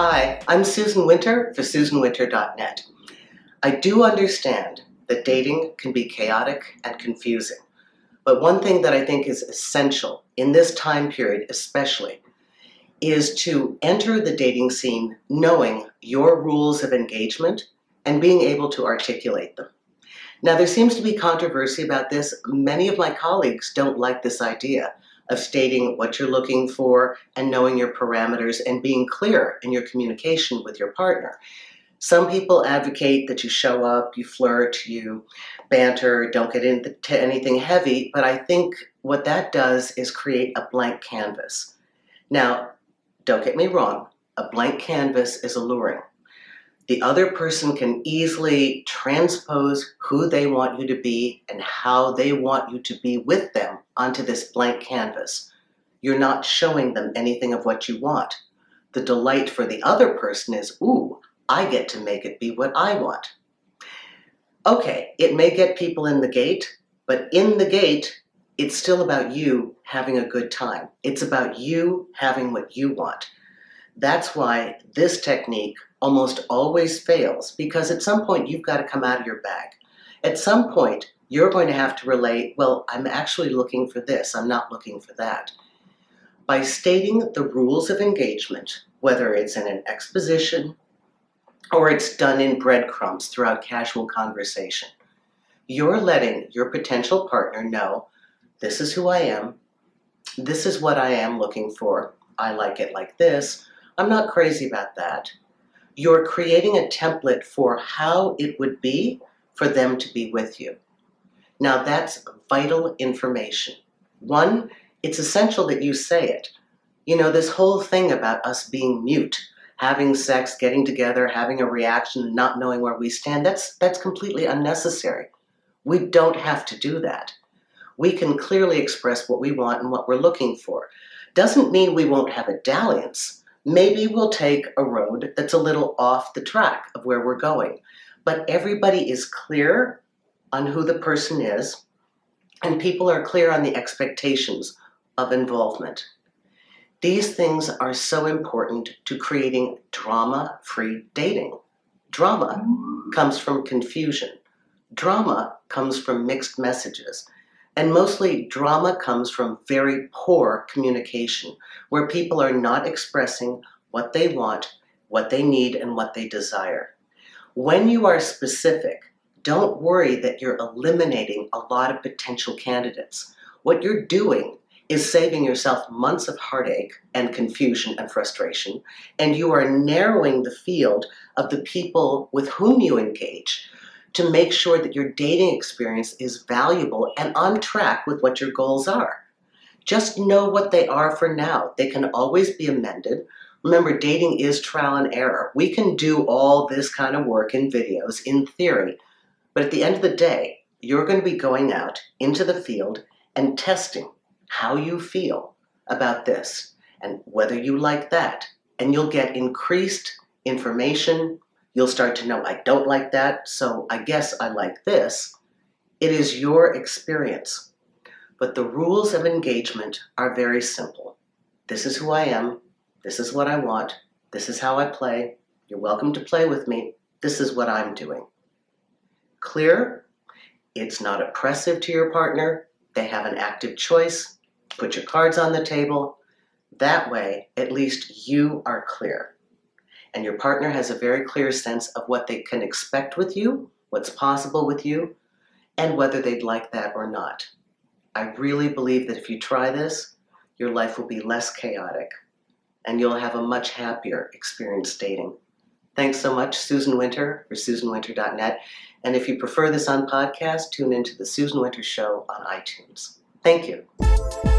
I'm Susan Winter for SusanWinter.net. I do understand that dating can be chaotic and confusing. But one thing that I think is essential in this time period, especially, is to enter the dating scene knowing your rules of engagement and being able to articulate them. Now, there seems to be controversy about this. Many of my colleagues don't like this idea of stating what you're looking for and knowing your parameters and being clear in your communication with your partner. Some people advocate that you show up, you flirt, you banter, don't get into anything heavy, but I think what that does is create a blank canvas. Now, don't get me wrong, a blank canvas is alluring. The other person can easily transpose who they want you to be and how they want you to be with them onto this blank canvas. You're not showing them anything of what you want. The delight for the other person is, ooh, I get to make it be what I want. Okay, it may get people in the gate, but in the gate, it's still about you having a good time. It's about you having what you want. That's why this technique almost always fails because at some point you've got to come out of your bag. At some point, you're going to have to relate, well, I'm actually looking for this, I'm not looking for that. By stating the rules of engagement, whether it's in an exposition, or it's done in breadcrumbs throughout casual conversation. You're letting your potential partner know this is who I am, this is what I am looking for, I like it like this, I'm not crazy about that. You're creating a template for how it would be for them to be with you. Now, that's vital information. One, it's essential that you say it. You know, this whole thing about us being mute having sex, getting together, having a reaction, not knowing where we stand, that's, that's completely unnecessary. We don't have to do that. We can clearly express what we want and what we're looking for. Doesn't mean we won't have a dalliance. Maybe we'll take a road that's a little off the track of where we're going. But everybody is clear on who the person is, and people are clear on the expectations of involvement. These things are so important to creating drama free dating. Drama comes from confusion, drama comes from mixed messages. And mostly, drama comes from very poor communication, where people are not expressing what they want, what they need, and what they desire. When you are specific, don't worry that you're eliminating a lot of potential candidates. What you're doing is saving yourself months of heartache and confusion and frustration, and you are narrowing the field of the people with whom you engage to make sure that your dating experience is valuable and on track with what your goals are. Just know what they are for now. They can always be amended. Remember, dating is trial and error. We can do all this kind of work in videos, in theory, but at the end of the day, you're going to be going out into the field and testing how you feel about this and whether you like that. And you'll get increased information. You'll start to know, I don't like that, so I guess I like this. It is your experience. But the rules of engagement are very simple. This is who I am. This is what I want. This is how I play. You're welcome to play with me. This is what I'm doing. Clear? It's not oppressive to your partner. They have an active choice put your cards on the table. That way, at least you are clear. And your partner has a very clear sense of what they can expect with you, what's possible with you, and whether they'd like that or not. I really believe that if you try this, your life will be less chaotic and you'll have a much happier experience dating. Thanks so much, Susan Winter for SusanWinter.net. And if you prefer this on podcast, tune into the Susan Winter Show on iTunes. Thank you.